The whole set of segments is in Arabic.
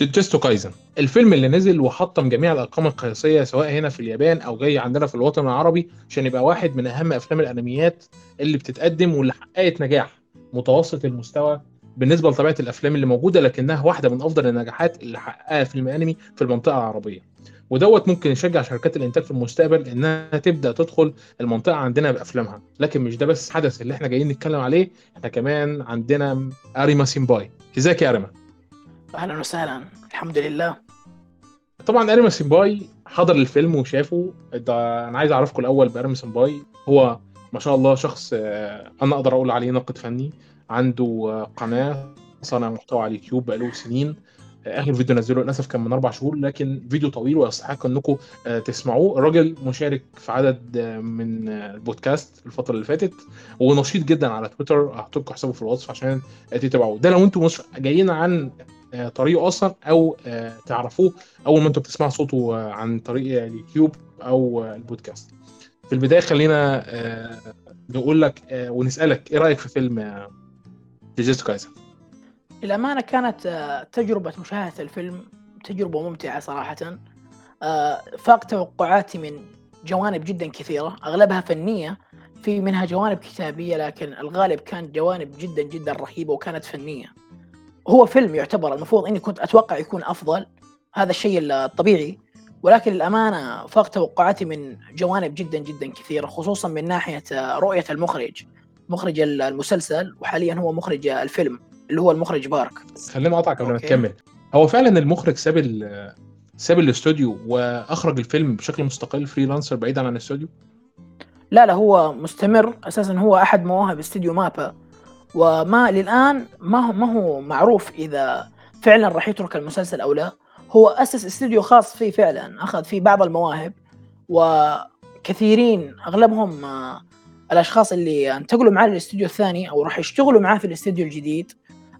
جوجوتسو كايزن. الفيلم اللي نزل وحطم جميع الأرقام القياسية سواء هنا في اليابان أو جاي عندنا في الوطن العربي عشان يبقى واحد من أهم أفلام الأنميات اللي بتتقدم واللي حققت نجاح متوسط المستوى بالنسبة لطبيعة الأفلام اللي موجودة لكنها واحدة من أفضل النجاحات اللي حققها فيلم أنمي في المنطقة العربية. ودوت ممكن يشجع شركات الإنتاج في المستقبل إنها تبدأ تدخل المنطقة عندنا بأفلامها. لكن مش ده بس الحدث اللي إحنا جايين نتكلم عليه إحنا كمان عندنا أريما سيمباي. إزيك يا أريما؟ أهلا وسهلا. الحمد لله. طبعا اريما سيمباي حضر الفيلم وشافه. ده أنا عايز أعرفكم الأول باريما سيمباي هو ما شاء الله شخص آه، أنا أقدر أقول عليه ناقد فني. عنده آه، قناة صانع محتوى على اليوتيوب بقاله سنين. آه، آخر فيديو نزله للأسف كان من أربع شهور لكن فيديو طويل ويستحق إنكم تسمعوه. الراجل مشارك في عدد من البودكاست الفترة اللي فاتت. ونشيط جدا على تويتر. هحط لكم حسابه في الوصف عشان تتابعوه. ده لو أنتم جايين عن طريقه أصلا أو آه، تعرفوه اول ما أنتم بتسمعوا صوته آه، عن طريق اليوتيوب أو آه، البودكاست. في البداية خلينا آه، نقول لك آه، ونسألك إيه رأيك في فيلم آه، جوجوتسو كايزن للأمانة كانت آه، تجربة مشاهدة الفيلم تجربة ممتعة صراحة. آه، فاق توقعاتي من جوانب جدا كثيرة أغلبها فنية في منها جوانب كتابية لكن الغالب كان جوانب جدا جدا رهيبة وكانت فنية. هو فيلم يعتبر المفروض إني كنت أتوقع يكون أفضل هذا الشيء الطبيعي. ولكن للأمانة فاق توقعاتي من جوانب جدا جدا كثيرة خصوصا من ناحية رؤية المخرج مخرج المسلسل وحاليا هو مخرج الفيلم اللي هو المخرج بارك. خلينا اقطعك قبل ما. تكمل. هو فعلا المخرج ساب ساب الاستوديو وأخرج الفيلم بشكل مستقل freelancer بعيدا عن الاستوديو؟ لا لا هو مستمر. أساسا هو أحد مواهب استديو MAPPA. وما للآن ما هو ما هو معروف إذا فعلا راح يترك المسلسل أو لا. هو أسس استديو خاص فيه فعلا أخذ فيه بعض المواهب وكثيرين أغلبهم آه، الأشخاص اللي انتقلوا معاه للاستديو الثاني أو راح يشتغلوا معاه في الاستديو الجديد.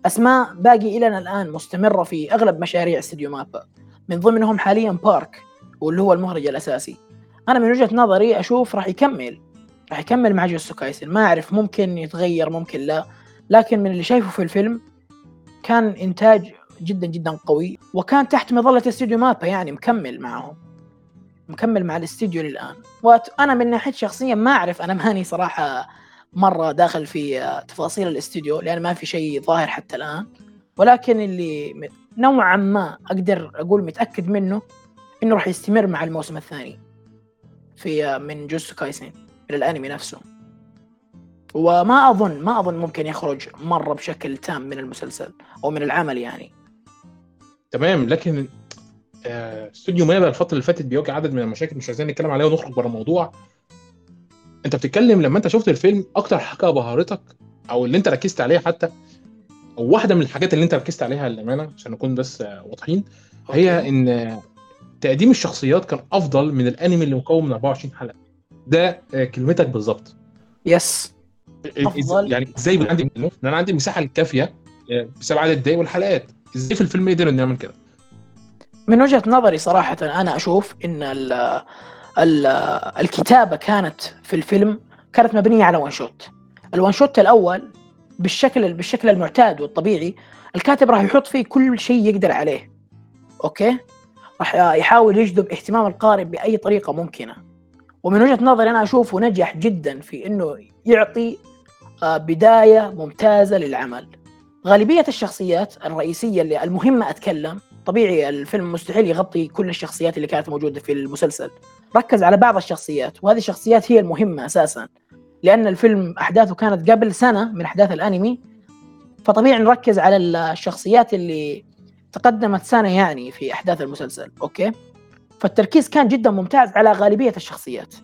أسماء باقي إلى الآن مستمرة في أغلب مشاريع استديو مابا من ضمنهم حاليا بارك واللي هو المخرج الأساسي. أنا من وجهة نظري أشوف راح يكمل راح يكمل مع جوسو كايسن. ما أعرف ممكن يتغير ممكن لا. لكن من اللي شايفه في الفيلم كان إنتاج جدا جدا قوي وكان تحت مظلة استوديو مابا يعني مكمل معهم. مكمل مع الاستديو للآن. وأنا من ناحية شخصيا ما أعرف أنا ماني صراحة مرة داخل في تفاصيل الاستديو لأن ما في شيء ظاهر حتى الآن. ولكن اللي نوعا ما أقدر أقول متأكد منه إنه راح يستمر مع الموسم الثاني في من جوجوتسو كايسن من الأنمي نفسه. وما أظن ما أظن ممكن يخرج مرة بشكل تام من المسلسل أو من العمل يعني. تمام لكن آه، استوديو مابا الفترة اللي فاتت بيواجه عدد من المشاكل مش عايزين نتكلم عليها ونخرج بره الموضوع. أنت بتتكلم لما أنت شفت الفيلم أكتر حاجة بهرتك أو اللي أنت ركزت عليها حتى أو واحدة من الحاجات اللي أنت ركزت عليها للأمانة عشان نكون بس آه، واضحين هي. إن آه، تقديم الشخصيات كان أفضل من الأنمي اللي مكون من 24 حلقة. ده آه، كلمتك بالظبط. يس أفضل. يعني إزاي يبقى عندي إن أنا عندي المساحة الكافية آه، بسبب عدد الدقايق والحلقات. إزاي في الفيلم قدر إنه يعمل كده؟ من وجهة نظري صراحة أنا أشوف إن ال ال الكتابة كانت في الفيلم كانت مبنية على one shot ال one shot الأول بالشكل بالشكل المعتاد والطبيعي الكاتب راح يحط فيه كل شيء يقدر عليه. أوكي؟ راح يحاول يجذب اهتمام القارئ بأي طريقة ممكنة. ومن وجهة نظري أنا أشوفه نجح جدا في إنه يعطي بداية ممتازة للعمل. غالبية الشخصيات الرئيسية اللي المهمة أتكلم طبيعي الفيلم مستحيل يغطي كل الشخصيات اللي كانت موجودة في المسلسل. ركز على بعض الشخصيات وهذه الشخصيات هي المهمة أساسا لأن الفيلم أحداثه كانت قبل سنة من أحداث الأنمي. فطبيعي نركز على الشخصيات اللي تقدمت سنة يعني في أحداث المسلسل أوكي؟ فالتركيز كان جدا ممتاز على غالبية الشخصيات.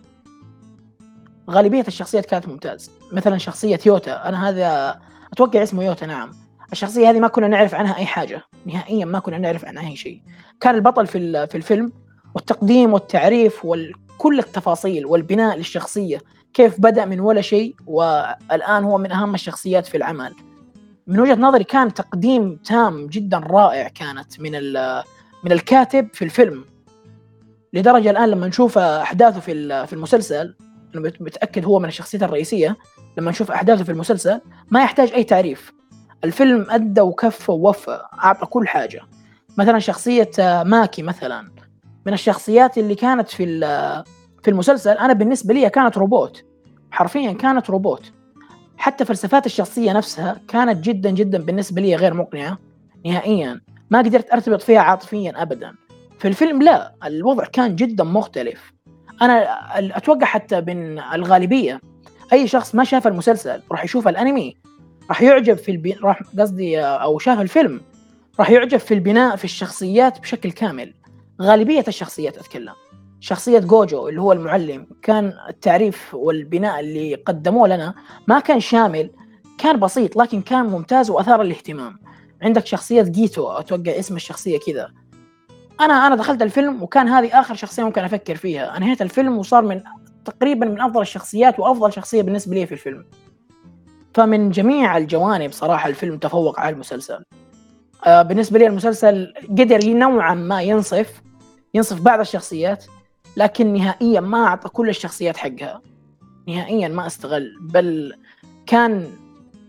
غالبية الشخصيات كانت ممتاز مثلا شخصية يوتا أنا هذا أتوقع اسمه يوتا نعم. الشخصية هذه ما كنا نعرف عنها أي حاجة. نهائيا ما كنا نعرف عنها أي شيء. كان البطل في في الفيلم والتقديم والتعريف وكل التفاصيل والبناء للشخصية كيف بدأ من ولا شيء والآن هو من أهم الشخصيات في العمل. من وجهة نظري كان تقديم تام جدا رائع كانت من من الكاتب في الفيلم. لدرجة الآن لما نشوف أحداثه في في المسلسل أنا مت- متأكد هو من الشخصيات الرئيسية. لما نشوف أحداثه في المسلسل ما يحتاج أي تعريف. الفيلم أدى وكفى ووفى أعطى كل حاجة. مثلا شخصية آه، ماكي مثلا. من الشخصيات اللي كانت في في المسلسل أنا بالنسبة لي كانت روبوت. حرفيا كانت روبوت. حتى فلسفات الشخصية نفسها كانت جدا جدا بالنسبة لي غير مقنعة نهائيا. ما قدرت أرتبط فيها عاطفيا ابدا. في الفيلم لا الوضع كان جدا مختلف. أنا أتوقع حتى من الغالبية أي شخص ما شاف المسلسل راح يشوف الأنمي راح يعجب في البي... راح قصدي أو شاف الفيلم راح يعجب في البناء في الشخصيات بشكل كامل. غالبية الشخصيات أتكلم. شخصية جوجو اللي هو المعلم كان التعريف والبناء اللي قدموه لنا ما كان شامل كان بسيط لكن كان ممتاز وأثار الاهتمام. عندك شخصية جيتو أتوقع اسم الشخصية كذا. أنا أنا دخلت الفيلم وكان هذه آخر شخصية ممكن أفكر فيها. انهيت الفيلم وصار من تقريبا من أفضل الشخصيات وأفضل شخصية بالنسبة لي في الفيلم. فمن جميع الجوانب صراحة الفيلم تفوق على المسلسل. آه بالنسبة لي المسلسل قدر نوعا ما ينصف ينصف بعض الشخصيات لكن نهائيا ما أعطى كل الشخصيات حقها. نهائيا ما أستغل بل كان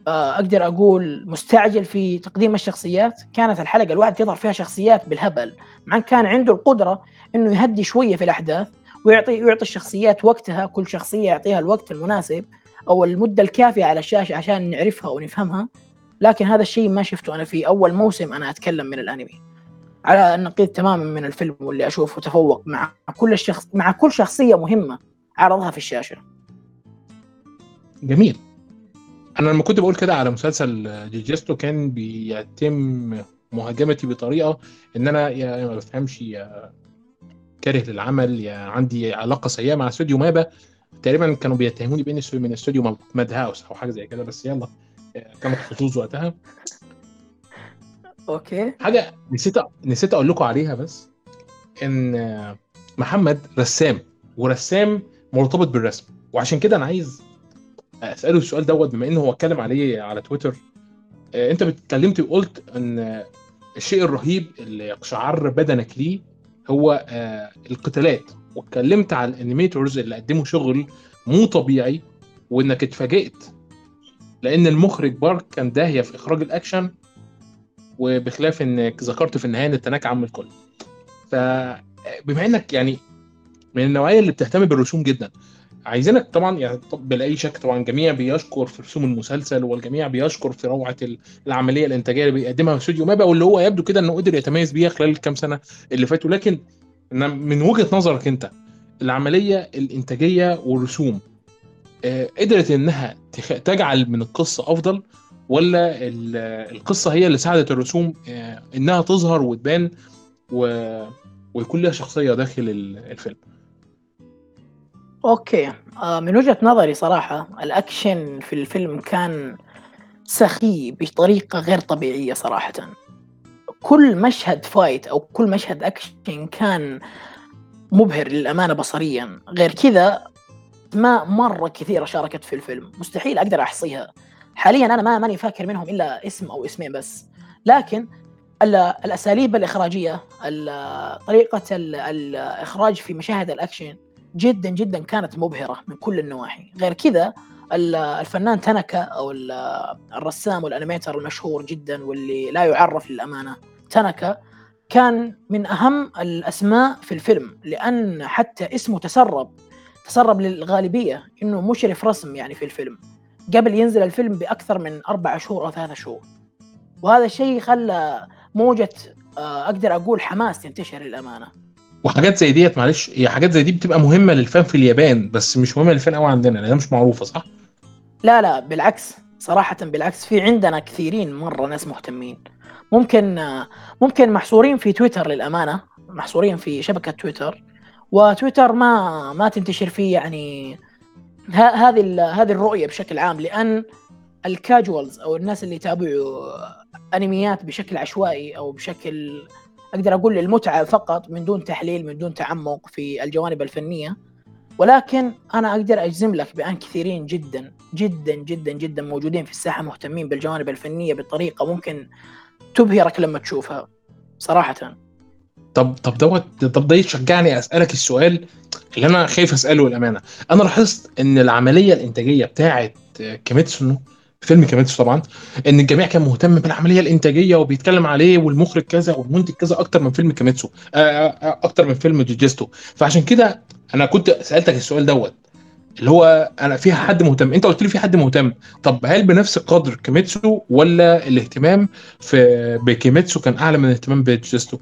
أقدر أقول مستعجل في تقديم الشخصيات. كانت الحلقة الواحد يظهر فيها شخصيات بالهبل مع كان عنده القدرة إنه يهدي شوية في الأحداث ويعطي ويعطي الشخصيات وقتها كل شخصية يعطيها الوقت المناسب أو المدة الكافية على الشاشة عشان نعرفها ونفهمها. لكن هذا الشيء ما شفته أنا في أول موسم أنا أتكلم من الأنمي. على النقيض تماما من الفيلم واللي أشوفه تفوق مع كل الشخص مع كل شخصية مهمة عرضها في الشاشة. جميل. أنا لما كنت بقول كده على مسلسل جيجيستو كان بيتم مهاجمتي بطريقة إن أنا يا ما بفهمش يا كاره للعمل يا عندي علاقة سيئة مع استوديو MAPPA. تقريبا كانوا بيتهموني باني من استوديو Madhouse أو حاجة زي كده بس يلا. كانت خصوص وقتها. أوكي. حاجة نسيت نسيت أقول لكم عليها بس إن محمد رسام ورسام مرتبط بالرسم. وعشان كده أنا عايز اساله السؤال دوت بما انه هو اتكلم عليه على تويتر آه، انت اتكلمت وقلت ان الشيء الرهيب اللي يقشعر بدنك ليه هو آه، القتالات. واتكلمت على ال animators اللي قدموا شغل مو طبيعي وانك اتفاجئت لأن المخرج بارك كان داهية في اخراج الاكشن وبخلاف انك ذكرت في النهاية ان تناك عم الكل. فبما انك يعني من النوعية اللي بتهتم بالرسوم جدا عايزينك طبعا يعني بلا أي شك طبعا الجميع بيشكر في رسوم المسلسل والجميع بيشكر في روعة العملية الإنتاجية اللي بيقدمها استوديو مابا واللي هو يبدو كده إنه قدر يتميز بيها خلال الكام سنة اللي فاتوا. لكن من وجهة نظرك أنت العملية الإنتاجية والرسوم آه، قدرت إنها تجعل من القصة أفضل ولا القصة هي اللي ساعدت الرسوم آه، إنها تظهر وتبان و... ويكون لها شخصية داخل الفيلم؟ أوكي. آه، من وجهة نظري صراحة الأكشن في الفيلم كان سخي بطريقة غير طبيعية صراحة. كل مشهد fight أو كل مشهد أكشن كان مبهر للأمانة بصريا. غير كذا ما مرة كثيرة شاركت في الفيلم. مستحيل أقدر أحصيها. حاليا أنا ما ماني فاكر منهم إلا اسم أو اسمين بس. لكن الأساليب الإخراجية طريقة الإخراج في مشاهد الأكشن جدا جدا كانت مبهرة من كل النواحي. غير كذا الفنان تنكا أو الرسام والأنيميتر المشهور جدا واللي لا يعرف للأمانة تنكا كان من أهم الأسماء في الفيلم لأن حتى اسمه تسرب تسرب للغالبية إنه مشرف رسم يعني في الفيلم. قبل ينزل الفيلم بأكثر من أربع شهور أو ثلاثة شهور. وهذا الشيء خلى موجة آه، أقدر أقول حماس تنتشر للأمانة. وحاجات زي ديت معلش هي حاجات زي دي بتبقى مهمة للفان في اليابان بس مش مهمة للفان قوي عندنا لأنها مش معروفة صح؟ لا لا بالعكس صراحة بالعكس في عندنا كثيرين مرة ناس مهتمين ممكن ممكن محصورين في تويتر للأمانة محصورين في شبكة تويتر وتويتر ما ما تنتشر فيه يعني هذه هذه الرؤية بشكل عام لأن الكاجوالز أو الناس اللي يتابعوا أنميات بشكل عشوائي أو بشكل أقدر أقول للمتعه فقط من دون تحليل من دون تعمق في الجوانب الفنية. ولكن أنا أقدر أجزم لك بأن كثيرين جدا جدا جدا جدا موجودين في الساحة مهتمين بالجوانب الفنية بطريقة ممكن تبهرك لما تشوفها صراحة. طب طب دوت طب ده يشجعني أسألك السؤال اللي أنا خايف أسأله الامانه أنا لاحظت إن العملية الإنتاجية بتاعه Kimetsu no فيلم Kimetsu طبعا إن الجميع كان مهتم بالعملية الإنتاجية وبيتكلم عليه والمخرج كذا والمنتج كذا أكتر من فيلم Kimetsu آه، آه، أكتر من فيلم جوجيستو فعشان كده أنا كنت سألتك السؤال دوت اللي هو أنا فيها حد مهتم؟ أنت قلت لي في حد مهتم. طب هل بنفس قدر Kimetsu ولا الاهتمام في ب Kimetsu كان أعلى من الاهتمام بجوجيستو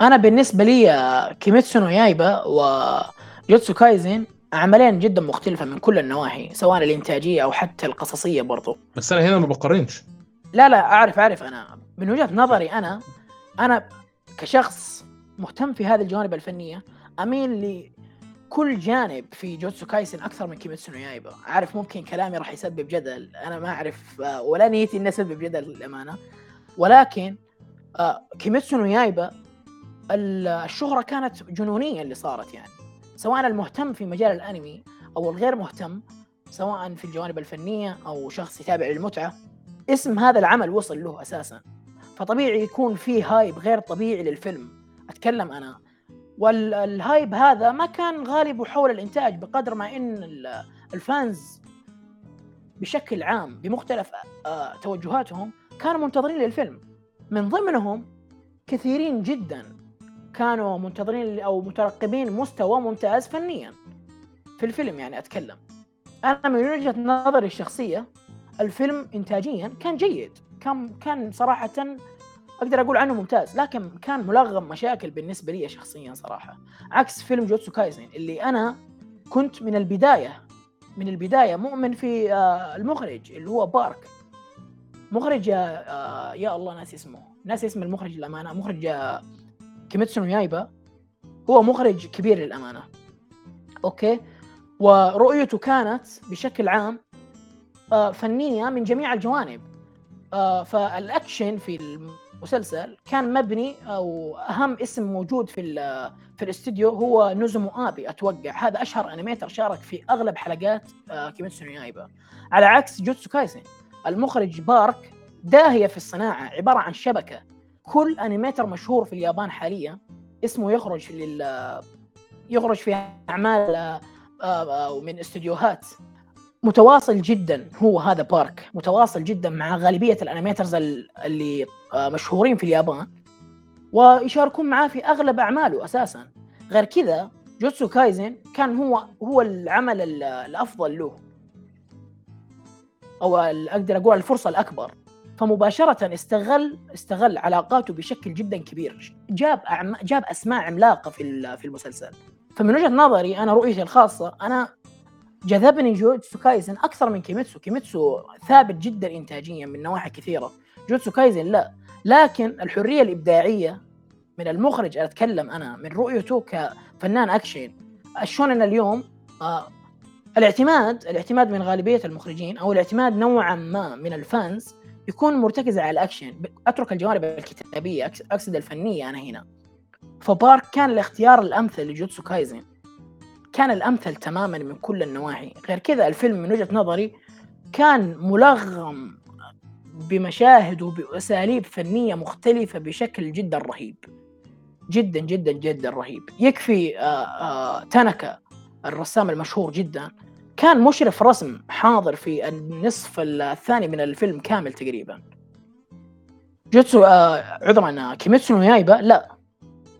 أنا بالنسبة لي آه، Kimetsu no Yaiba و Jujutsu Kaisen عملين جدا مختلفة من كل النواحي سواء الإنتاجية أو حتى القصصية برضو. بس أنا هنا ما بقارنش. لا لا أعرف أعرف. أنا من وجهة نظري أنا أنا كشخص مهتم في هذه الجوانب الفنية أميل لكل جانب في Jujutsu Kaisen أكثر من Kimetsu no Yaiba عارف ممكن كلامي راح يسبب جدل. أنا ما أعرف آه، ولا نيتي اني اسبب جدل للأمانة. ولكن آه، Kimetsu no Yaiba ال- الشهرة كانت جنونيه اللي صارت يعني. سواء المهتم في مجال الانمي أو الغير مهتم سواء في الجوانب الفنية أو شخص يتابع للمتعة اسم هذا العمل وصل له أساسا. فطبيعي يكون في hype غير طبيعي للفيلم. أتكلم أنا. وال hype هذا ما كان غالبه حول الإنتاج بقدر ما إن ال- ال fans بشكل عام بمختلف آه، توجهاتهم كانوا منتظرين للفيلم. من ضمنهم كثيرين جدا. كانوا منتظرين أو مترقبين مستوى ممتاز فنيا. في الفيلم يعني أتكلم. أنا من وجهة نظري الشخصية الفيلم انتاجيا كان جيد. كان كان صراحة أقدر أقول عنه ممتاز لكن كان ملغم مشاكل بالنسبة لي شخصيا صراحة. عكس فيلم Jujutsu Kaisen اللي أنا كنت من البداية من البداية مؤمن في آه، المخرج اللي هو بارك. مخرج آه، يا الله ناسي اسمه. ناسي اسم المخرج للامانه مخرج آه، Kimetsu Yaiba هو مخرج كبير للأمانة. أوكي؟ ورؤيته كانت بشكل عام آه، فنية من جميع الجوانب. آه، فالأكشن في المسلسل كان مبني أو أهم اسم موجود في في الاستديو هو نوزومو آبي أتوقع. هذا أشهر animator شارك في أغلب حلقات آه، كيميتسو نو يايبا. على عكس جوتسو كايسن المخرج بارك داهية في الصناعة عبارة عن شبكة. كل animator مشهور في اليابان حاليا اسمه يخرج لل يخرج في أعمال آه، آه، من استديوهات. متواصل جدا هو هذا بارك. متواصل جدا مع غالبية ال animators ال- اللي آه، مشهورين في اليابان ويشاركون معاه في أغلب أعماله أساسا. غير كذا جوتسو كايزن كان هو هو العمل ال- الأفضل له. أو أقدر أقول الفرصة الأكبر. فمباشرة استغل استغل علاقاته بشكل جدا كبير. جاب أعم... جاب أسماء عملاقة في في المسلسل. فمن وجهة نظري أنا رؤيتي الخاصة أنا جذبني جوتسو كايزن أكثر من كيميتسو. كيميتسو ثابت جدا انتاجيا من نواحي كثيرة. جوتسو كايزن لا. لكن الحرية الإبداعية من المخرج أتكلم أنا من رؤيته كفنان أكشن الشونن اليوم آه الاعتماد الاعتماد من غالبية المخرجين أو الاعتماد نوعا ما من ال fans يكون مرتكز على الأكشن. أترك الجوانب الكتابية أقصد الفنية أنا هنا. فبارك كان الاختيار الأمثل لجوتسو كايزن. كان الأمثل تماما من كل النواحي. غير كذا الفيلم من وجهة نظري كان ملغم بمشاهد وبأساليب فنية مختلفة بشكل جدا رهيب. جدا جدا جدا رهيب. يكفي آه آه تانكا الرسام المشهور جدا. كان مشرف رسم حاضر في النصف الثاني من الفيلم كامل تقريبا. جوتسو آه عذرا آه، كيميتسو نو يايبا؟ لا.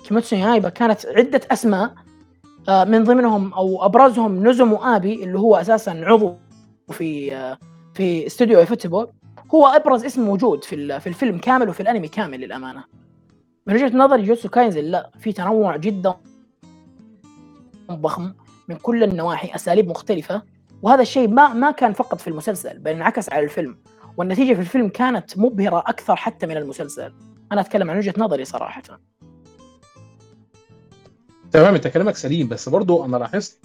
كيميتسو نو يايبا كانت عدة أسماء آه، من ضمنهم أو أبرزهم نوزومو آبي اللي هو أساسا عضو في آه، في استوديو ufotable هو أبرز اسم موجود في في الفيلم كامل وفي الأنمي كامل للأمانة. من وجهة نظري جوتسو كايزن لا في تنوع جدا ضخم. من كل النواحي أساليب مختلفة وهذا الشيء ما ما كان فقط في المسلسل بل انعكس على الفيلم. والنتيجة في الفيلم كانت مبهرة أكثر حتى من المسلسل. أنا أتكلم عن وجهة نظري صراحة. تمام أنت كلامك سليم بس برضو أنا لاحظت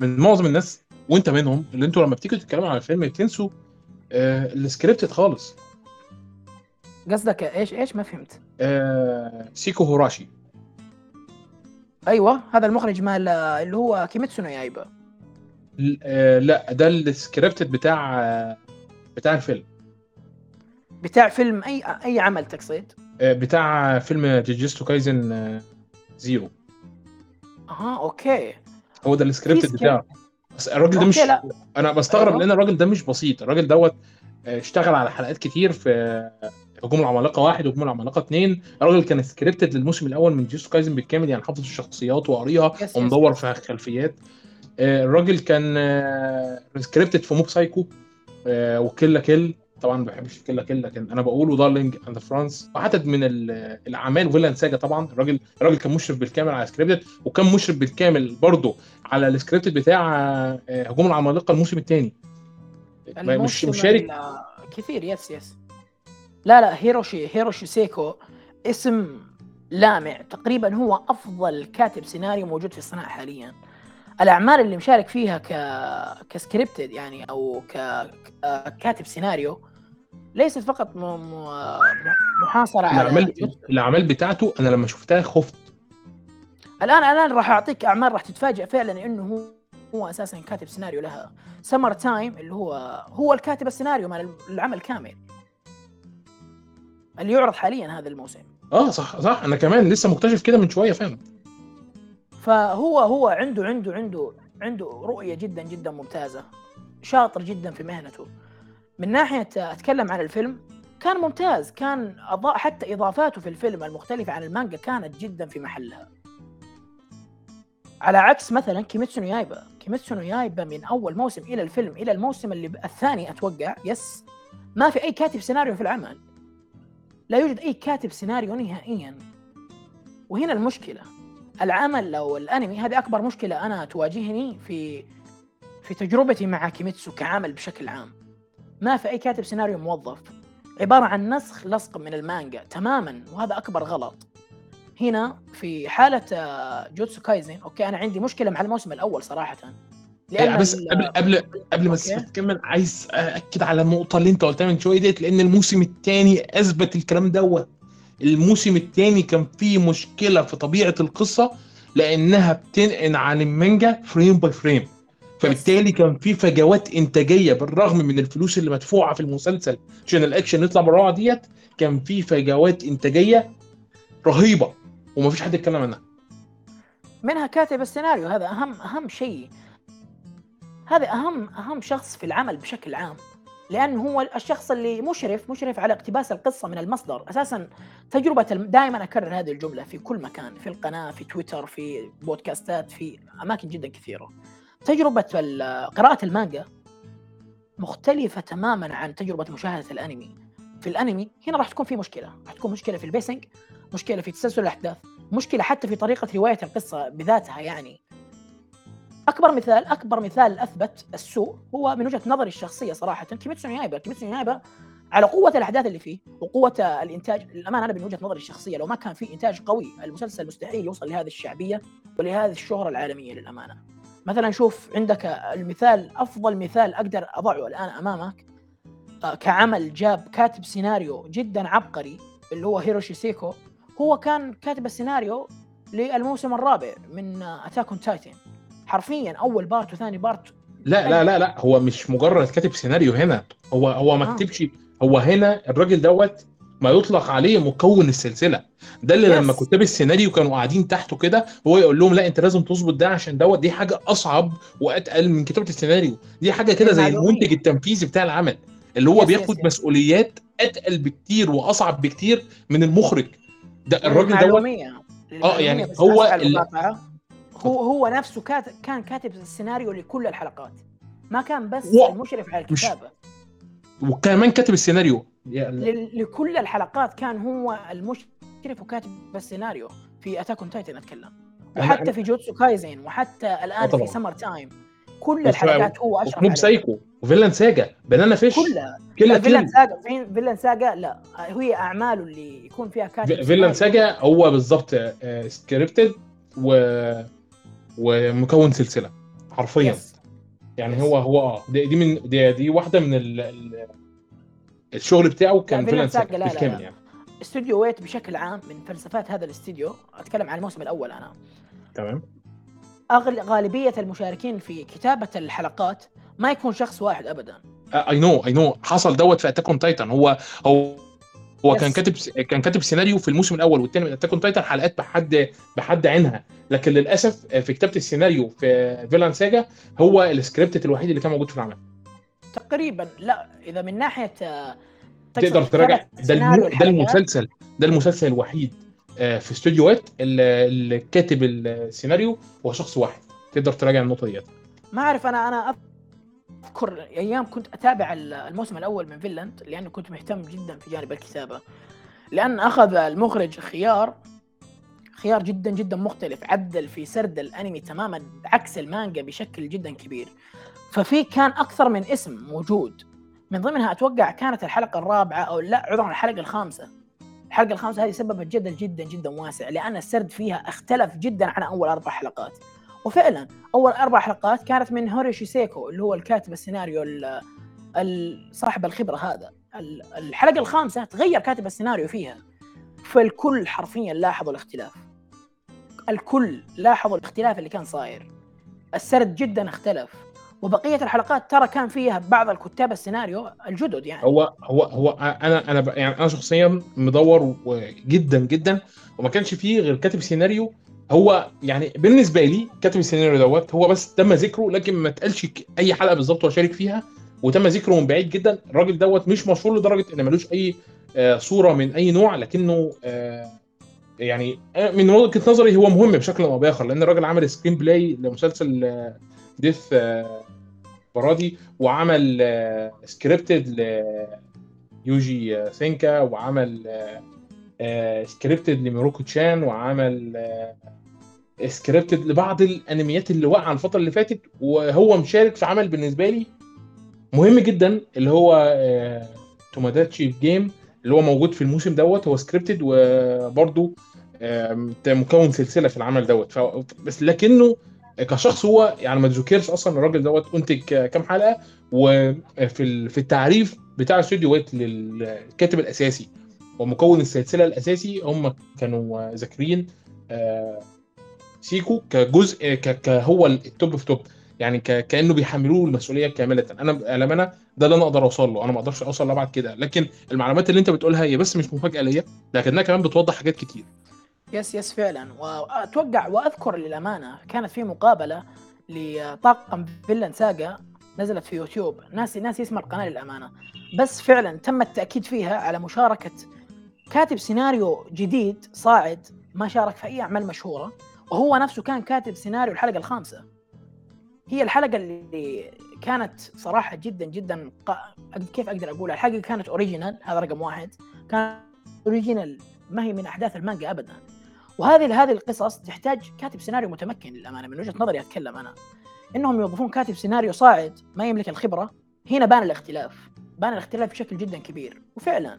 من معظم الناس وأنت منهم اللي أنتوا لما بتيجوا تتكلموا عن الفيلم بتنسوا آه ال scripter خالص. قصدك إيش إيش ما فهمت؟ آه سيكو هيروشي أيوه هذا المخرج مال اللي هو كيميتسو نو يايبا. آه لا ده ال scripter بتاع آه بتاع الفيلم. بتاع فيلم أي أي عمل تقصد؟ آه بتاع فيلم جيجيستو كايزن zero. أها okay. هو ده ال scripter في بتاعه. بس الراجل ده مش لا. أنا بستغرب أيوة. لأن الراجل ده مش بسيط. الراجل دوت اشتغل على حلقات كتير في هجوم العمالقة واحد وهجوم العمالقة اثنين الراجل كان scripter للموسم الأول من جوتسو كايزن بالكامل يعني حافظ الشخصيات وقاريها. ومدور في خلفيات. آه، الراجل كان scripter في Mob Psycho آه، و Kill la Kill طبعا ما بحبش Kill la Kill لكن أنا بقوله Darling in the Franxx. وعدد من ال- الأعمال Vinland Saga طبعا. الراجل الراجل كان مشرف بالكامل على سكريبتد وكان مشرف بالكامل برضه على السكريبت بتاع آه، هجوم العمالقة الموسم الثاني مش مشارك كثير yes yes لا لا هيروشي هيروشي سيكو اسم لامع. تقريبا هو أفضل كاتب سيناريو موجود في الصناعة حاليا. الأعمال اللي مشارك فيها ك ك scripter يعني أو ك... ككاتب سيناريو ليست فقط م... م... محاصرة على الأعمال الأعمال بتاعته أنا لما شفتها خفت. الآن الآن راح أعطيك أعمال راح تتفاجئ فعلا إنه هو هو أساسا كاتب سيناريو لها. Summer Time اللي هو هو الكاتب السيناريو مال العمل كامل. اللي يعرض حاليا هذا الموسم. آه صح صح. أنا كمان لسه مكتشف كده من شوية فعلا. فهو هو عنده عنده عنده عنده رؤية جدا جدا ممتازة. شاطر جدا في مهنته. من ناحية أتكلم عن الفيلم كان ممتاز. كان أضاء حتى إضافاته في الفيلم المختلفة عن المانجا كانت جدا في محلها. على عكس مثلا كيميتسو يايبا كيميتسو يايبا من أول موسم إلى الفيلم إلى الموسم اللي الثاني أتوقع yes ما في أي كاتب سيناريو في العمل. لا يوجد أي كاتب سيناريو نهائيا. وهنا المشكلة. العمل أو الأنمي هذه أكبر مشكلة أنا تواجهني في في تجربتي مع كيميتسو كعمل بشكل عام. ما في أي كاتب سيناريو موظف. عبارة عن نسخ لصق من المانجا تماما وهذا أكبر غلط. هنا في حالة آه، جوتسو كايزن okay أنا عندي مشكلة مع الموسم الأول صراحة. إيه، بس ال- قبل قبل قبل ما. تكمل عايز اكد على النقطة اللي أنت قلتها من شوية ديت لأن الموسم الثاني أثبت الكلام دوت. الموسم الثاني كان فيه مشكلة في طبيعة القصة لأنها بتنقل عن المانجا frame by frame فبالتالي كان في فجوات إنتاجية بالرغم من الفلوس اللي مدفوعة في المسلسل عشان الاكشن يطلع بالروعه ديت كان في فجوات إنتاجية رهيبة. ومفيش حد يتكلم عنها. منها كاتب السيناريو هذا اهم أهم شيء. هذا أهم أهم شخص في العمل بشكل عام لأنه هو الشخص اللي مشرف مشرف على اقتباس القصة من المصدر. أساسا تجربة دائما أكرر هذه الجملة في كل مكان في القناة في تويتر في بودكاستات في أماكن جدا كثيرة. تجربة قراءة المانجا مختلفة تماما عن تجربة مشاهدة الأنمي. في الأنمي هنا راح تكون في مشكلة راح تكون مشكلة في البيسنج مشكلة في تسلسل الأحداث مشكلة حتى في طريقة رواية القصة بذاتها يعني. أكبر مثال أكبر مثال أثبت السوء هو من وجهة نظري الشخصية صراحة كيميتسو نو يايبا كيميتسو نو يايبا على قوة الأحداث اللي فيه وقوة الإنتاج للأمانة أنا من وجهة نظري الشخصية لو ما كان في إنتاج قوي المسلسل مستحيل يوصل لهذه الشعبية ولهذه الشهرة العالمية للأمانة. مثلا شوف عندك المثال أفضل مثال أقدر أضعه الآن أمامك آه، كعمل جاب كاتب سيناريو جدا عبقري اللي هو هيروشي سيكو. هو كان كاتب السيناريو للموسم الرابع من Attack on Titan حرفيا أول بارت وثاني بارت لا لا لا لا هو مش مجرد كاتب سيناريو هنا هو هو ما آه. كتبش هو هنا الراجل دوت ما يطلق عليه مكون السلسلة ده اللي. لما كتاب السيناريو كانوا قاعدين تحته كده هو يقول لهم لا أنت لازم تظبط ده عشان دوت دي حاجة أصعب وأتقل من كتابة السيناريو دي حاجة كده زي. المنتج التنفيذي بتاع العمل اللي هو بياخد. مسؤوليات أتقل بكتير وأصعب بكتير من المخرج ده الراجل دوت. آه، يعني هو آسف على ال- المقاطعة. هو هو نفسه كات كان كاتب السيناريو لكل الحلقات. ما كان بس و- المشرف على مش- الكتابة. وكمان كاتب السيناريو؟ يعني ل- لكل الحلقات كان هو المشرف وكاتب السيناريو في Attack on Titan أتكلم. وحتى أنا- في Jujutsu Kaisen وحتى الآن. في Summer Time كل الحلقات هو أشرف عليها. سايكو. و Vinland Saga. Banana Fish. كلها. كلا لا فيلن كل ساجا فيلن ساجا؟ لا. هي أعماله اللي يكون فيها كاتب فيلان. ساجا هو بالظبط سكريبتد و ومكون سلسلة حرفيا. يس. يعني يس. هو هو آه. دي, دي من دي, دي واحدة من ال... ال... الشغل بتاعه كان لا، لا، بالكامل لا. يعني. استوديو ويت بشكل عام من فلسفات هذا الاستوديو أتكلم عن الموسم الأول أنا. تمام. أغل... غالبية المشاركين في كتابة الحلقات ما يكون شخص واحد ابدا. اي نو اي نو حصل دوت في Attack on Titan هو هو هو كان. كاتب كان كاتب سيناريو في الموسم الأول والثاني من Attack on Titan حلقات بحد بحد عينها. لكن للأسف في كتابة السيناريو في Vinland Saga هو السكريبت الوحيد اللي كان موجود في العمل. تقريبا. لا إذا من ناحية آه، تقدر تراجع. ده الم... ده؟ المسلسل ده المسلسل الوحيد آه، في استوديوهات اللي اللي كاتب السيناريو. هو شخص واحد. تقدر تراجع النقطة ديت. ما أعرف أنا أنا أذكر أيام كنت أتابع الموسم الأول من فينلاند لأنه كنت مهتم جدا في جانب الكتابة. لأن أخذ المخرج خيار خيار جدا جدا مختلف عدل في سرد الأنمي تماما عكس المانجا بشكل جدا كبير. ففي كان أكثر من اسم موجود. من ضمنها أتوقع كانت الحلقة الرابعة أو لا عذرا الحلقة الخامسة. الحلقة الخامسة هذه سببت جدل جدا جدا واسع لأن السرد فيها اختلف جدا عن أول أربع حلقات. وفعلا أول أربع حلقات كانت من هوريشي سيكو اللي هو الكاتب السيناريو ال- ال- صاحب الخبرة هذا. ال- الحلقة الخامسة تغير كاتب السيناريو فيها. فالكل حرفيا لاحظوا الاختلاف. الكل لاحظوا الاختلاف اللي كان صاير. السرد جدا اختلف. وبقية الحلقات ترى كان فيها بعض الكتاب السيناريو الجدد يعني. هو هو هو أنا أنا يعني أنا شخصيا مدور جدا جدا. وما كانش فيه غير كاتب سيناريو هو يعني بالنسبة لي كاتب السيناريو دوت هو بس تم ذكره لكن ما اتقالش أي حلقة بالظبط هو شارك فيها وتم ذكره من بعيد جدا. الراجل دوت مش مشهور لدرجة إن ملوش أي آه، صورة من أي نوع لكنه آه، يعني آه، من وجهة نظري هو مهم بشكل أو بآخر لأن الراجل عمل screenplay لمسلسل Death Parade وعمل scripted ل Youjo Senki وعمل scripted ل Mieruko-chan وعمل scripted لبعض الانميات اللي وقع الفترة اللي فاتت وهو مشارك في عمل بالنسبة لي مهم جدا اللي هو آه، Tomodachi Game اللي هو موجود في الموسم دوت هو scripted وبرده مكون سلسلة في العمل دوت. بس لكنه كشخص هو يعني ما تذكرش أصلا الراجل دوت انتج كام حلقة وفي ال- في التعريف بتاع الاستوديو للكاتب الأساسي. ومكون السلسلة الأساسي هم كانوا ذاكرين آه، سيكو كجزء ك- ك- هو ال top في top يعني كأنه بيحملوه المسؤولية كاملة. أنا للامانه ده اللي أنا أقدر أوصل له. أنا ما أقدرش أوصل لابعد كده. لكن المعلومات اللي أنت بتقولها هي بس مش مفاجأة ليا لكنها كمان بتوضح حاجات كتير. yes yes فعلا. وأتوقع وأذكر للأمانة كانت في مقابلة لطاقم Vinland Saga نزلت في يوتيوب. ناسي ناسي اسم القناة للأمانة. بس فعلا تم التأكيد فيها على مشاركة كاتب سيناريو جديد صاعد ما شارك في أي أعمال مشهورة. وهو نفسه كان كاتب سيناريو الحلقة الخامسة. هي الحلقة اللي كانت صراحة جدا جدا ق- كيف أقدر أقولها؟ الحلقة كانت original هذا رقم واحد. كان original ما هي من أحداث المانجا ابدا. وهذه هذه القصص تحتاج كاتب سيناريو متمكن للأمانة من وجهة نظري أتكلم أنا. إنهم يوظفون كاتب سيناريو صاعد ما يملك الخبرة. هنا بان الاختلاف. بان الاختلاف بشكل جدا كبير. وفعلا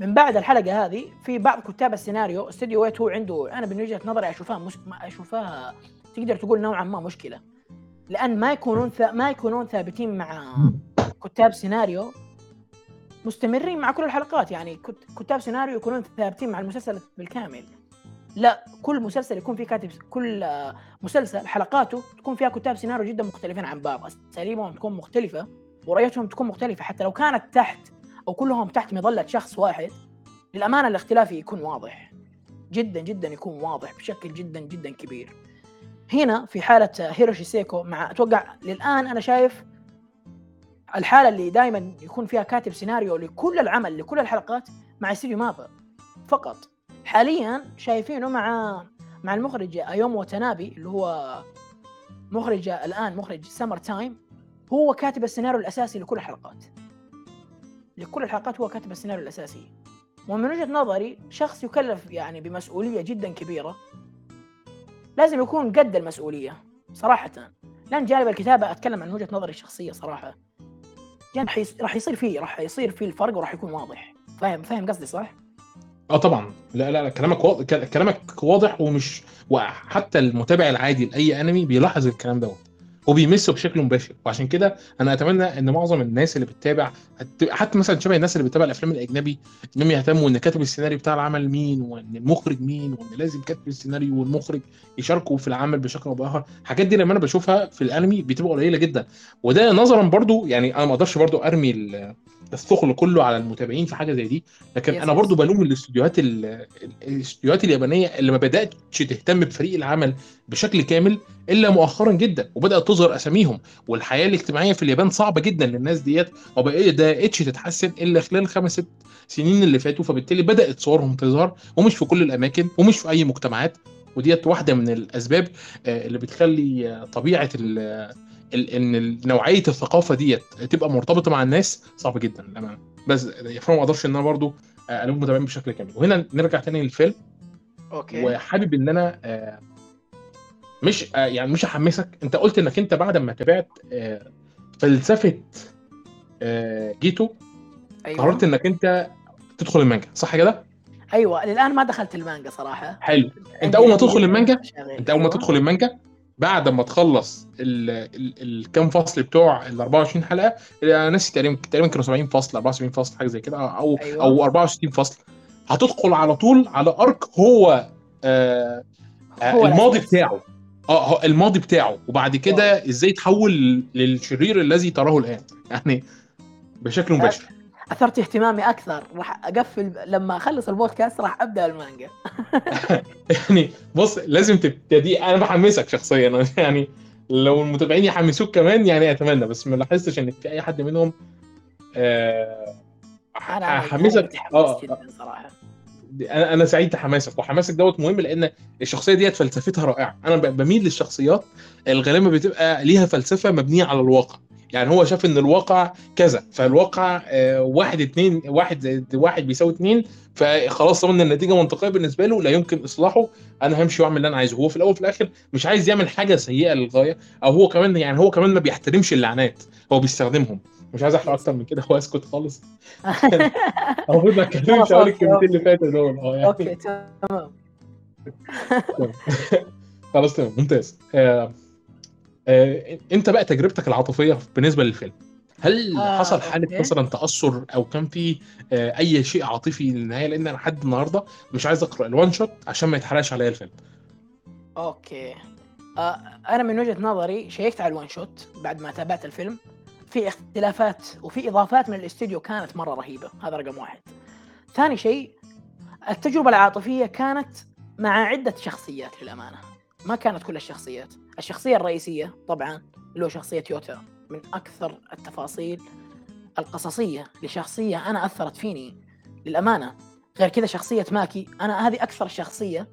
من بعد الحلقة هذه في بعض كتاب السيناريو استوديو Wit هو عنده. أنا من وجهة نظري أشوفها مش... أشوفها تقدر تقول نوعا ما مشكلة. لأن ما يكونون ث... ما يكونون ثابتين مع كتاب سيناريو مستمرين مع كل الحلقات. يعني كت- كتاب سيناريو يكونون ثابتين مع المسلسل بالكامل. لا كل مسلسل يكون فيه كاتب كل مسلسل حلقاته تكون فيها كتاب سيناريو جدا مختلفين عن بعض. أساليبهم تكون مختلفة ورؤيتهم تكون مختلفة. حتى لو كانت تحت أو كلهم تحت مظلة شخص واحد للأمانة الاختلاف يكون واضح. جدا جدا يكون واضح بشكل جدا جدا كبير. هنا في حالة هيروشي سيكو مع أتوقع للآن أنا شايف الحالة اللي دائما يكون فيها كاتب سيناريو لكل العمل لكل الحلقات مع استوديو MAPPA فقط. حاليا شايفينه مع مع المخرج أيومو واتانابي اللي هو مخرج الآن مخرج Summer Time. هو كاتب السيناريو الأساسي لكل الحلقات. لكل الحلقات هو كاتب السيناريو الأساسي. ومن وجهة نظري شخص يكلف يعني بمسؤولية جدا كبيرة لازم يكون قد المسؤولية صراحة. لأن جانب الكتابة أتكلم عن وجهة نظري الشخصية صراحة. جانب. راح يصير فيه راح يصير فيه الفرق وراح يكون واضح. فاهم فاهم قصدي صح؟ آه طبعا. لا لا لا كلامك واضح كلامك واضح ومش وحتى المتابع العادي لأي أنمي بيلاحظ الكلام دوت. وبيمسه بشكل مباشر. وعشان كده أنا أتمنى إن معظم الناس اللي بتتابع حتى مثلا شبه الناس اللي بتتابع الأفلام الأجنبي إنهم يهتموا إن كاتب السيناريو بتاع العمل مين وإن المخرج مين وإن لازم كاتب السيناريو والمخرج يشاركوا في العمل بشكل أو بآخر. الحاجات دي لما أنا بشوفها في الأنمي بتبقى قليلة جدا. وده نظرا برضو يعني أنا ما أقدرش برضو أرمي ال- الثقل كله على المتابعين في حاجة زي دي. لكن أنا. برضو بلوم الاستوديوهات ال- الاستوديوهات اليابانية اللي ما بدأتش تهتم بفريق العمل بشكل كامل إلا مؤخرا جدا وبدأت تظهر أساميهم والحياة الاجتماعية في اليابان صعبة جدا للناس ديت وما بدأتش تتحسن إلا خلال الخمس ست سنين اللي فاتوا فبالتالي بدأت صورهم تظهر ومش في كل الأماكن ومش في أي مجتمعات وديت واحدة من الأسباب آه، اللي بتخلي آه، طبيعة إن نوعية الثقافة ديت تبقى مرتبطة مع الناس صعب جدا للأمانة. بس فما أقدرش إن أنا برضو آه، ألوم متابعين بشكل كامل. وهنا نرجع تاني للفيلم. Okay. وحابب إن أنا آه، مش آه، يعني مش احمسك انت قلت انك انت بعد ما تابعت آه، فلسفة آه، جيتو أيوه قررت انك انت تدخل المانجا صح كده؟ أيوه الآن ما دخلت المانجا صراحة حلو انت أول ما عندي تدخل المانجا. انت أول ما أيوة. تدخل المانجا بعد ما تخلص ال- ال- الكام فصل بتوع ال 24 حلقة أنا ناسي تقريبا تقريبا كانوا 70 فصل 74 فصل حاجة زي كده أو أيوة. أو 64 فصل هتدخل على طول على أرك هو آه هو الماضي. بتاعه آه الماضي بتاعه. وبعد كده إزاي تحول للشرير الذي تراه الآن؟ يعني بشكل مباشر. أثرت اهتمامي أكثر. راح أقفل لما أخلص البودكاست راح أبدأ المانجا. يعني بص لازم تبتدي. أنا بحمسك شخصيا. يعني لو المتابعين يحمسوك كمان يعني أتمنى. بس ما لاحظتش إن في أي حد منهم آه حمسك آه صراحة. أنا سعيد بحماسك وحماسك دوت مهم لأن الشخصية ديت فلسفتها رائعة. أنا بميل للشخصيات الغالبا بتبقى ليها فلسفة مبنية على الواقع. يعني هو شاف إن الواقع كذا فالواقع آه، واحد اتنين واحد زائد واحد بيساوي اتنين فخلاص إن النتيجة منطقية بالنسبة له لا يمكن إصلاحه. أنا همشي وأعمل اللي أنا عايزه. هو في الأول وفي الآخر مش عايز يعمل حاجة سيئة للغاية أو هو كمان يعني هو كمان ما بيحترمش اللعنات هو بيستخدمهم. مش عايز أحرق أكتر من كده هو أسكت خالص. المفروض ما اتكلمش أقول الكلمتين اللي فاتوا دول. آه يعني. أوكي تمام. خلاص تمام ممتاز. آه آه انت بقى تجربتك العاطفية بالنسبة للفيلم. هل آه، حصل حالة. مثلا تأثر أو كان في آه أي شيء عاطفي للنهايه لأن أنا لحد النهارده مش عايز أقرأ ال one shot عشان ما يتحرقش عليا الفيلم. okay. آه أنا من وجهة نظري شيكت على ال one shot بعد ما تابعت الفيلم. في اختلافات وفي إضافات من الاستوديو كانت مرة رهيبة. هذا رقم واحد. ثاني شيء التجربة العاطفية كانت مع عدة شخصيات للأمانة. ما كانت كل الشخصيات. الشخصية الرئيسية طبعا اللي هو شخصية يوتا. من أكثر التفاصيل القصصية لشخصية أنا أثرت فيني للأمانة. غير كذا شخصية ماكي. أنا هذه أكثر شخصية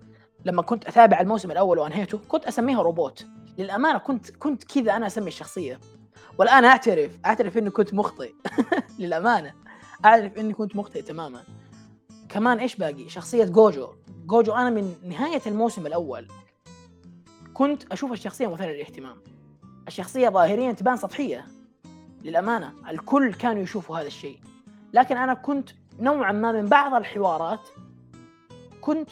لما كنت أتابع الموسم الأول وأنهيته كنت أسميها روبوت. للأمانة كنت كنت كذا أنا أسمي الشخصية. والآن أعترف أعترف إني كنت مخطئ. للأمانة. أعرف إني كنت مخطئ تماما. كمان إيش باقي؟ شخصية جوجو. جوجو أنا من نهاية الموسم الأول كنت أشوف الشخصية مثيرة للاهتمام. الشخصية ظاهريا تبان سطحية. للأمانة الكل كانوا يشوفوا هذا الشيء. لكن أنا كنت نوعا ما من بعض الحوارات كنت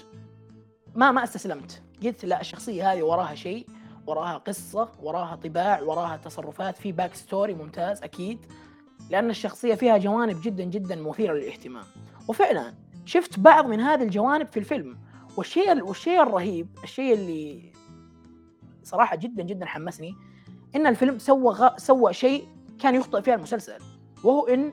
ما ما استسلمت. قلت لا الشخصية هذه وراها شيء. وراها قصة وراها طباع وراها تصرفات في backstory ممتاز أكيد لأن الشخصية فيها جوانب جدا جدا مثيرة للاهتمام. وفعلا شفت بعض من هذه الجوانب في الفيلم والشيء والشيء الرهيب الشيء اللي صراحة جدا جدا حمسني إن الفيلم سوى غ... سوى شيء كان يخطئ فيه المسلسل وهو إن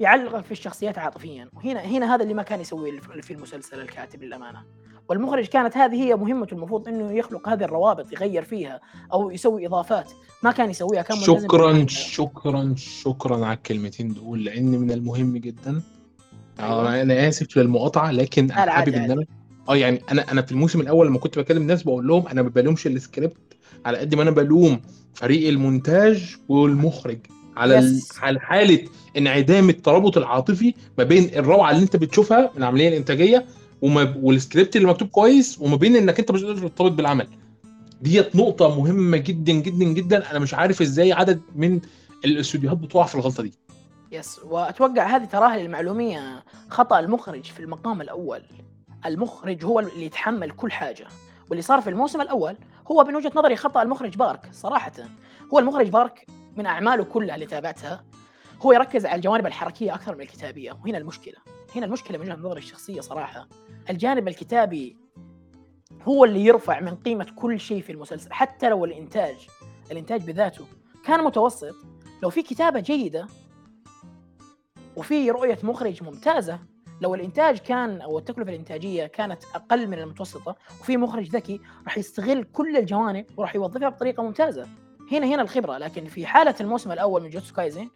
يعلق في الشخصيات عاطفيا. وهنا هنا هذا اللي ما كان يسويه في المسلسل الكاتب للأمانة. والمخرج كانت هذه هي مهمته المفروض إنه يخلق هذه الروابط يغير فيها أو يسوي إضافات ما كان يسويها كان شكرا. شكرا شكرا على الكلمتين دول لأن من المهم جدا أيوة. أنا آسف للمقاطعه لكن أنا حابب إن أنا آه يعني أنا أنا في الموسم الأول لما كنت بكلم الناس بقول لهم أنا ما بلومش السكريبت على قد ما أنا بلوم فريق المونتاج والمخرج على ال... على حالة انعدام الترابط العاطفي ما بين الروعة اللي أنت بتشوفها من العملية الإنتاجية وما... والسكريبت اللي مكتوب كويس وما بين انك انت مش قادر ترتبط بالعمل. ديت نقطة مهمة جدا جدا جدا. أنا مش عارف إزاي عدد من الاستوديوهات بتقع في الغلطة دي. يس وأتوقع هذه تراها للمعلومية خطأ المخرج في المقام الأول. المخرج هو اللي يتحمل كل حاجة. واللي صار في الموسم الأول هو من وجهة نظري خطأ المخرج بارك صراحة. هو المخرج بارك من أعماله كلها اللي تابعتها. هو يركز على الجوانب الحركية أكثر من الكتابية وهنا المشكلة. هنا المشكلة من وجهة نظري الشخصية صراحة. الجانب الكتابي هو اللي يرفع من قيمة كل شيء في المسلسل حتى لو الإنتاج الإنتاج بذاته كان متوسط. لو في كتابة جيدة وفي رؤية مخرج ممتازة لو الإنتاج كان أو التكلفة الإنتاجية كانت أقل من المتوسطة وفي مخرج ذكي راح يستغل كل الجوانب وراح يوظفها بطريقة ممتازة. هنا هنا الخبرة لكن في حالة الموسم الأول من جوجوتسو كايزن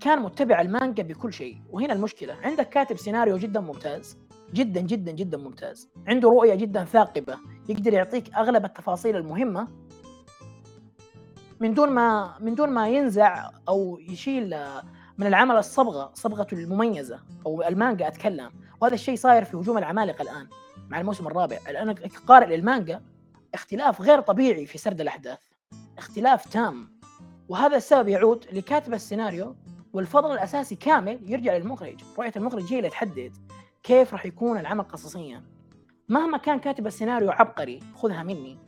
كان متبع المانجا بكل شيء. وهنا المشكلة عندك كاتب سيناريو جدا ممتاز جدا جدا جدا ممتاز. عنده رؤية جدا ثاقبة. يقدر يعطيك أغلب التفاصيل المهمة من دون ما من دون ما ينزع أو يشيل من العمل الصبغة صبغته المميزة أو المانجا أتكلم. وهذا الشيء صاير في هجوم العمالقة الآن مع الموسم الرابع. الآن قارئ للمانجا اختلاف غير طبيعي في سرد الأحداث. اختلاف تام. وهذا السبب يعود لكاتب السيناريو والفضل الأساسي كامل يرجع للمخرج. رؤية المخرج هي اللي تحدد كيف راح يكون العمل قصصيا؟ مهما كان كاتب السيناريو عبقري خذها مني.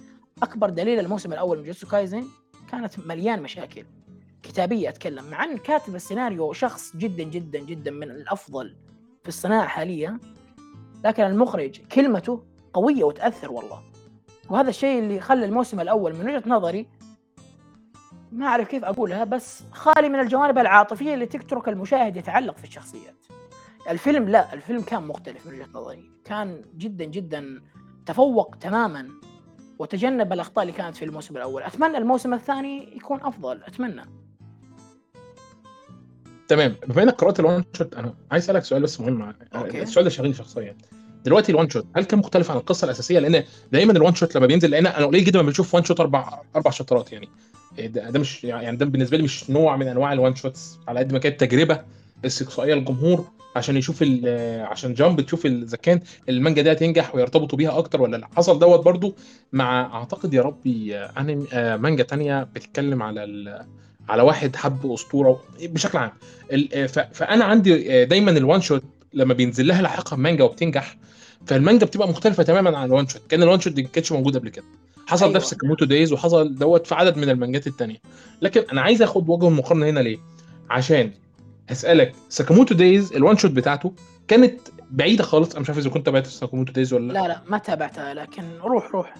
أكبر دليل الموسم الأول من جوتسو كايزن كانت مليان مشاكل. كتابية أتكلم مع ان كاتب السيناريو شخص جدا جدا جدا من الأفضل في الصناعة حاليا لكن المخرج كلمته قوية وتأثر والله. وهذا الشيء اللي خلى الموسم الأول من وجهة نظري ما أعرف كيف أقولها بس خالي من الجوانب العاطفية اللي تترك المشاهد يتعلق في الشخصيات. الفيلم لا الفيلم كان مختلف من وجهه نظري كان جدا جدا تفوق تماما وتجنب الأخطاء اللي كانت في الموسم الأول. أتمنى الموسم الثاني يكون أفضل أتمنى. تمام. بما إنك قرأت ال one shot أنا عايز أسألك سؤال بس مهم. okay. السؤال ده شاغلني شخصيا. دلوقتي ال one shot هل كان مختلف عن القصة الأساسية؟ لأن دايما ال one shot لما بينزل لأن أنا قليل جدا ما بشوف one shot أربع أربع chapter ات يعني. ده, ده مش يعني ده بالنسبة لي مش نوع من أنواع ال one shots على قد ما كانت تجربة استقصائية للجمهور. عشان يشوف ال- عشان Jump تشوف إذا كان المانجا دي هتنجح ويرتبطوا بيها أكتر ولا لأ. حصل دوت برضو مع أعتقد يا ربي أنمي آه، مانجا تانية بتتكلم على ال- على واحد حب أسطورة بشكل عام. آه، فأنا عندي آه، دايما ال one shot لما بينزل لها لاحقا مانجا وبتنجح فالمانجا بتبقى مختلفة تماما عن ال one shot كأن ال one shot دي ما كانتش موجودة قبل كده. حصل أيوة. ده في ساكاموتو دايز وحصل دوت في عدد من المانجات التانية. لكن أنا عايز آخد وجه المقارنة هنا ليه؟ عشان هسألك ساكاموتو دايز ال one shot بتاعته كانت بعيدة خالص؟ أنا مش عارف إذا كنت تابعت ساكاموتو دايز ولا لأ. لا ما تابعتها لكن روح روح.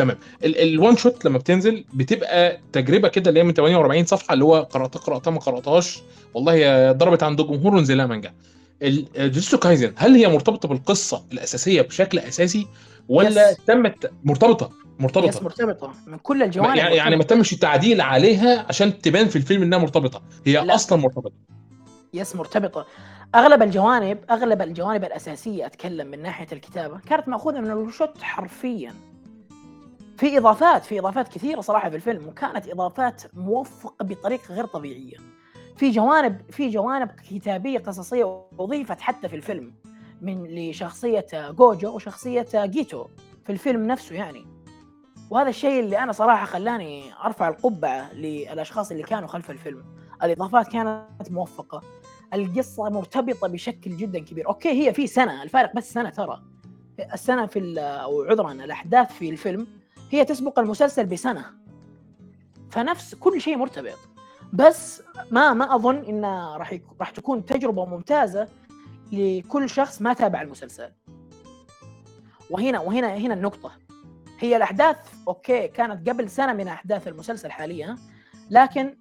ال- ال one shot لما بتنزل بتبقى تجربة كده اللي هي من 48 صفحة اللي هو قراتها قرأتها ما قرأتهاش. والله هي ضربت عند الجمهور ونزل لها مانجا جوجوتسو كايزن هل هي مرتبطة بالقصة الأساسية بشكل أساسي ولا yes. تمت مرتبطة yes مرتبطه مرتبطة. من كل الجوانب يعني يعني ما. تمش التعديل عليها عشان تبان في الفيلم إنها مرتبطة. هي لا. أصلا مرتبطة. yes مرتبطة. أغلب الجوانب أغلب الجوانب الأساسية أتكلم من ناحية الكتابة كانت مأخوذة من ال one shot حرفيا. في إضافات في إضافات كثيرة صراحة في الفيلم وكانت إضافات موفقة بطريقة غير طبيعية. في جوانب في جوانب كتابية قصصية أضيفت حتى في الفيلم من لشخصية جوجو وشخصية جيتو في الفيلم نفسه يعني. وهذا الشيء اللي أنا صراحة خلاني أرفع القبعة للأشخاص اللي كانوا خلف الفيلم. الإضافات كانت موفقة. القصة مرتبطة بشكل جدا كبير. okay هي في سنة الفارق بس سنة ترى. السنة في أو عذرا الأحداث في الفيلم هي تسبق المسلسل بسنة. فنفس كل شيء مرتبط. بس ما ما أظن إن راح راح تكون تجربة ممتازة لكل شخص ما تابع المسلسل. وهنا وهنا هنا النقطة. هي الأحداث أوكي كانت قبل سنة من أحداث المسلسل حاليا لكن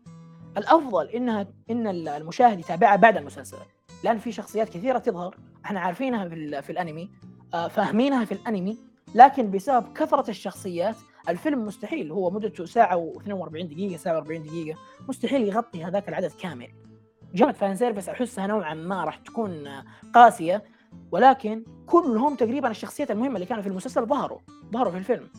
الأفضل انها إن المشاهد يتابعها بعد المسلسل لأن في شخصيات كثيرة تظهر إحنا عارفينها في, في الأنمي آه، فاهمينها في الأنمي لكن بسبب كثرة الشخصيات الفيلم مستحيل هو مدته ساعة و42 دقيقة ساعة و40 دقيقة مستحيل يغطي هذاك العدد كامل. جمله فان سيرفيس أحسها نوعا ما راح تكون قاسية ولكن كلهم تقريبا الشخصيات المهمة اللي كانوا في المسلسل ظهروا ظهروا في الفيلم.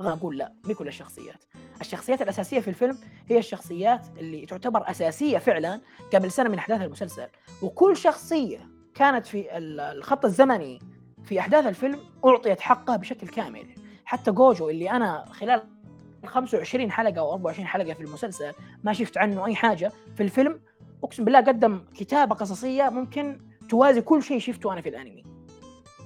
أنا أقول لا مو كل الشخصيات الشخصيات الأساسية في الفيلم هي الشخصيات اللي تعتبر أساسية فعلا قبل سنة من أحداث المسلسل. وكل شخصية كانت في ال- الخط الزمني في أحداث الفيلم أعطيت حقها بشكل كامل. حتى جوجو اللي أنا خلال 25 حلقة أو 24 حلقة في المسلسل ما شفت عنه أي حاجة في الفيلم أقسم بالله قدم كتابة قصصية ممكن توازي كل شيء شفته أنا في الأنمي.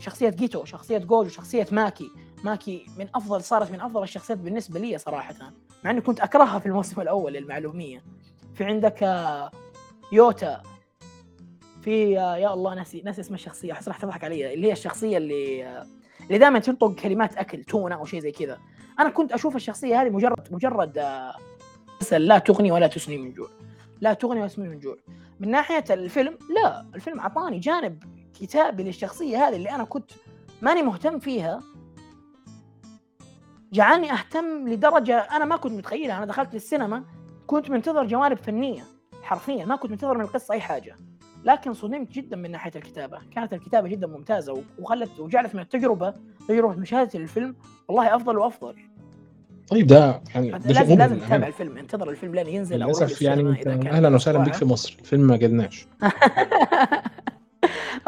شخصية جيتو شخصية جوجو شخصية ماكي. ماكي من أفضل صارت من أفضل الشخصيات بالنسبة لي صراحة. مع إني كنت أكرهها في الموسم الأول للمعلومية. في عندك آه، يوتا. في آه، يا الله ناسي ناسي اسم الشخصية أحس راح تضحك علي اللي هي الشخصية اللي آه، اللي دائما تنطق كلمات أكل تونة أو شيء زي كذا. أنا كنت أشوف الشخصية هذه مجرد مجرد لا تغني ولا تسني من جوع. لا تغني ولا تسمي من جوع. من ناحية الفيلم لا الفيلم أعطاني جانب كتابي للشخصية هذه اللي أنا كنت ماني مهتم فيها جعلني أهتم لدرجة أنا ما كنت متخيلها. أنا دخلت السينما كنت منتظر جوانب فنية حرفيا ما كنت منتظر من القصة أي حاجة. لكن صدمت جدا من ناحية الكتابة. كانت الكتابة جدا ممتازة وخلت وجعلت من التجربة تجربة مشاهدة الفيلم والله أفضل وأفضل. طيب ده يعني ده لازم لازم. تتابع الفيلم. انتظر الفيلم لين ينزل روح للأسف يعني للسينما أهلا وسهلا بيك واعد. في مصر. الفيلم ما جالناش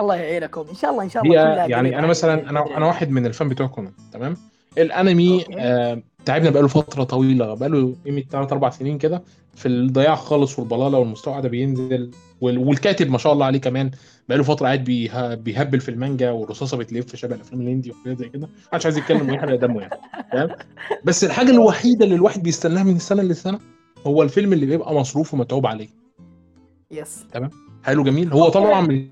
الله يعينكم. إن شاء الله إن شاء الله يعني أنا مثلا أنا. أنا واحد من الفان بتوع كونان تمام؟ الانمي. آه تعبنا بقاله فترة طويلة بقاله قيمه 3 4 سنين كده في الضياع خالص والبلالة والمستوى ده بينزل. وال- والكاتب ما شاء الله عليه كمان بقاله فترة قاعد بيه- بيهبل في المانجا والرصاصة بتلف شبه الأفلام الهندي وحاجات زي كده. محدش عايز يتكلم ويحرق دمه يعني فاهم بس الحاجة الوحيدة اللي الواحد بيستناها من السنة للسنة هو الفيلم اللي بيبقى مصروف ومتعوب عليه. يس حلو جميل. هو طبعا أنا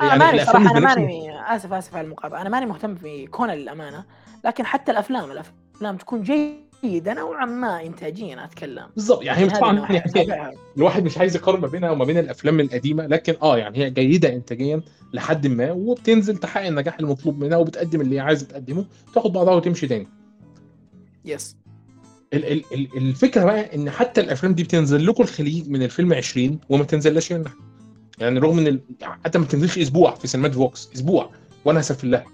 يعني ماني الأفلام صراحة أنا ماني آسف آسف على المقاطعة. أنا ماني مهتم في كونان للأمانة لكن حتى الأفلام الأفلام تكون جيدة نوعا ما انتاجيا أتكلم. بالظبط يعني هي من هذه طبعا يعني. الواحد مش عايز يقارن ما بينها وما بين الأفلام القديمة لكن آه يعني هي جيدة انتاجيا لحد ما وبتنزل تحقق النجاح المطلوب منها وبتقدم اللي هي عايزه تقدمه تاخد بعضها وتمشي تاني. يس ال- ال- ال- الفكرة بقى إن حتى الأفلام دي بتنزل لكم الخليج من الفيلم 20 وما تنزلش هنا. يعني رغم إن ال- حتى ما بتنزلش أسبوع في سينمات فوكس أسبوع وأنا أسف لله.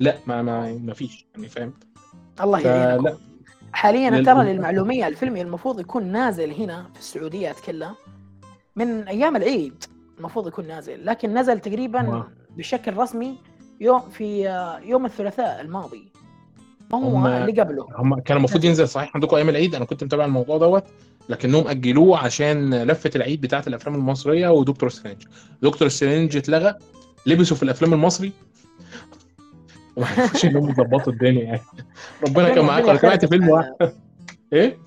لا ما ما ما فيش يعني فاهم؟ الله يعينكم حاليا لل- ترى للمعلومية الفيلم المفروض يكون نازل هنا في السعودية أتكلم. من أيام العيد المفروض يكون نازل لكن نزل تقريبا آه. بشكل رسمي يوم في يوم الثلاثاء الماضي. ما هو هم- اللي قبله. هم كان المفروض ينزل صحيح؟ عندكم أيام العيد؟ أنا كنت متابع الموضوع دوت. لكنهم أجلوه عشان لفة العيد بتاعة الأفلام المصرية ودكتور سترينج. دكتور سترينج اتلغى لبسوا في الأفلام المصري. وما عرفوش إنهم يظبطوا الدنيا يعني. ربنا كان معاك أنا سمعت فيلم واحد؟ إيه؟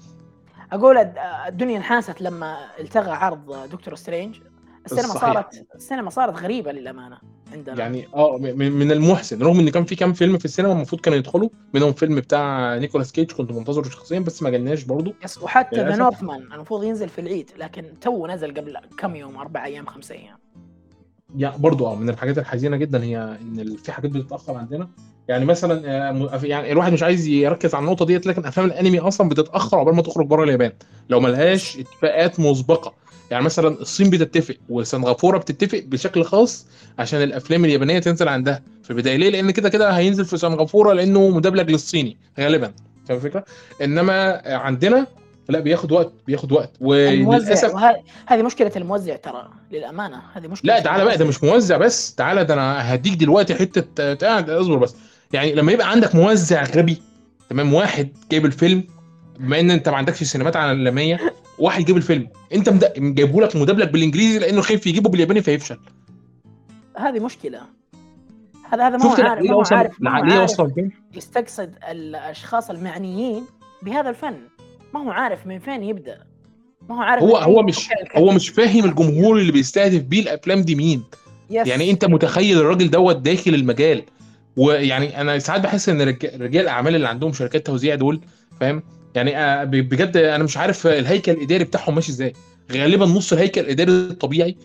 أقول الد- الدنيا انحاست لما التغى عرض دكتور سترينج. السينما صحيح. صارت السينما صارت غريبة للأمانة. عندنا. يعني آه من المحزن. رغم إن كان في كام فيلم في السينما المفروض كانوا يدخلوا منهم فيلم بتاع نيكولاس كيج كنت منتظره شخصيا بس ما جالناش برضه. yes وحتى The Northman المفروض ينزل في العيد لكن تو نزل قبل كم يوم؟ أربع أيام خمسة أيام. يعني برضو آه من الحاجات الحزينة جدا هي إن في حاجات بتتأخر عندنا. يعني مثلا آه، يعني الواحد مش عايز يركز على النقطة ديت لكن أفلام الأنمي أصلا بتتأخر عقبال ما تخرج بره اليابان. لو ما اتفاقات مسبقة. يعني مثلا الصين بتتفق وسنغافورة بتتفق بشكل خاص عشان الأفلام اليابانية تنزل عندها في البداية. ليه؟ لأن كده كده هينزل في سنغافورة لأنه مدبلج للصيني غالبا. فاهم الفكرة؟ إنما عندنا لا بياخد وقت بياخد وقت. وللأسف هذه مشكلة الموزع ترى للأمانة. هذه مشكلة لا تعالى بقى ده مش موزع بس. تعالى ده أنا هديك دلوقتي حتة قاعد اصبر بس. يعني لما يبقى عندك موزع غبي تمام واحد جايب الفيلم بما إن أنت ما عندكش سينمات عالمية واحد جايب الفيلم. انت مد- جايبه لك مدبلج بالانجليزي لأنه خايف يجيبه بالياباني فيفشل. هذه مشكلة. هذا هذا ما هو عارف ما هو وصل عارف ما هو عارف يستقصد الأشخاص المعنيين بهذا الفن. ما هو عارف من فين يبدأ. ما هو عارف هو هو مش هو. مش فاهم الجمهور اللي بيستهدف بيه الأفلام دي مين. yes. يعني انت متخيل الراجل دوت داخل المجال. ويعني أنا ساعات بحس إن رج- رجال الاعمال اللي عندهم شركات توزيع دول فاهم؟ يعني آه، بجد أنا مش عارف الهيكل الإداري بتاعهم ماشي إزاي. غالبا نص الهيكل الإداري الطبيعي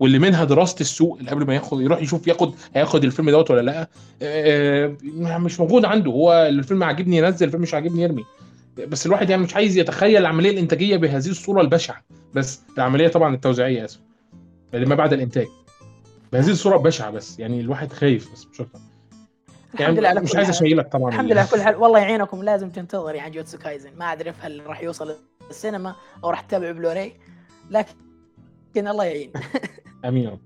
واللي منها دراسة السوق اللي قبل ما ياخد يروح يشوف ياخد هياخد الفيلم دوت ولا لأ. آه، مش موجود عنده. هو الفيلم عاجبني ينزل الفيلم مش عاجبني يرمي. بس الواحد يعني مش عايز يتخيل العملية الإنتاجية بهذه الصورة البشعة. بس العملية طبعا التوزيعية آسف. اللي ما بعد الإنتاج. بهذه الصورة بشعه بس يعني الواحد خايف بس مش أكتر. الحمد لله يعني مش عايز. أشيلك طبعا. الحمد لله كل حال. والله يعينكم لازم تنتظر يعني جوجوتسو كايسن. ما اعرف هل راح يوصل السينما أو راح تتابع بلوراي لكن الله يعين. أمين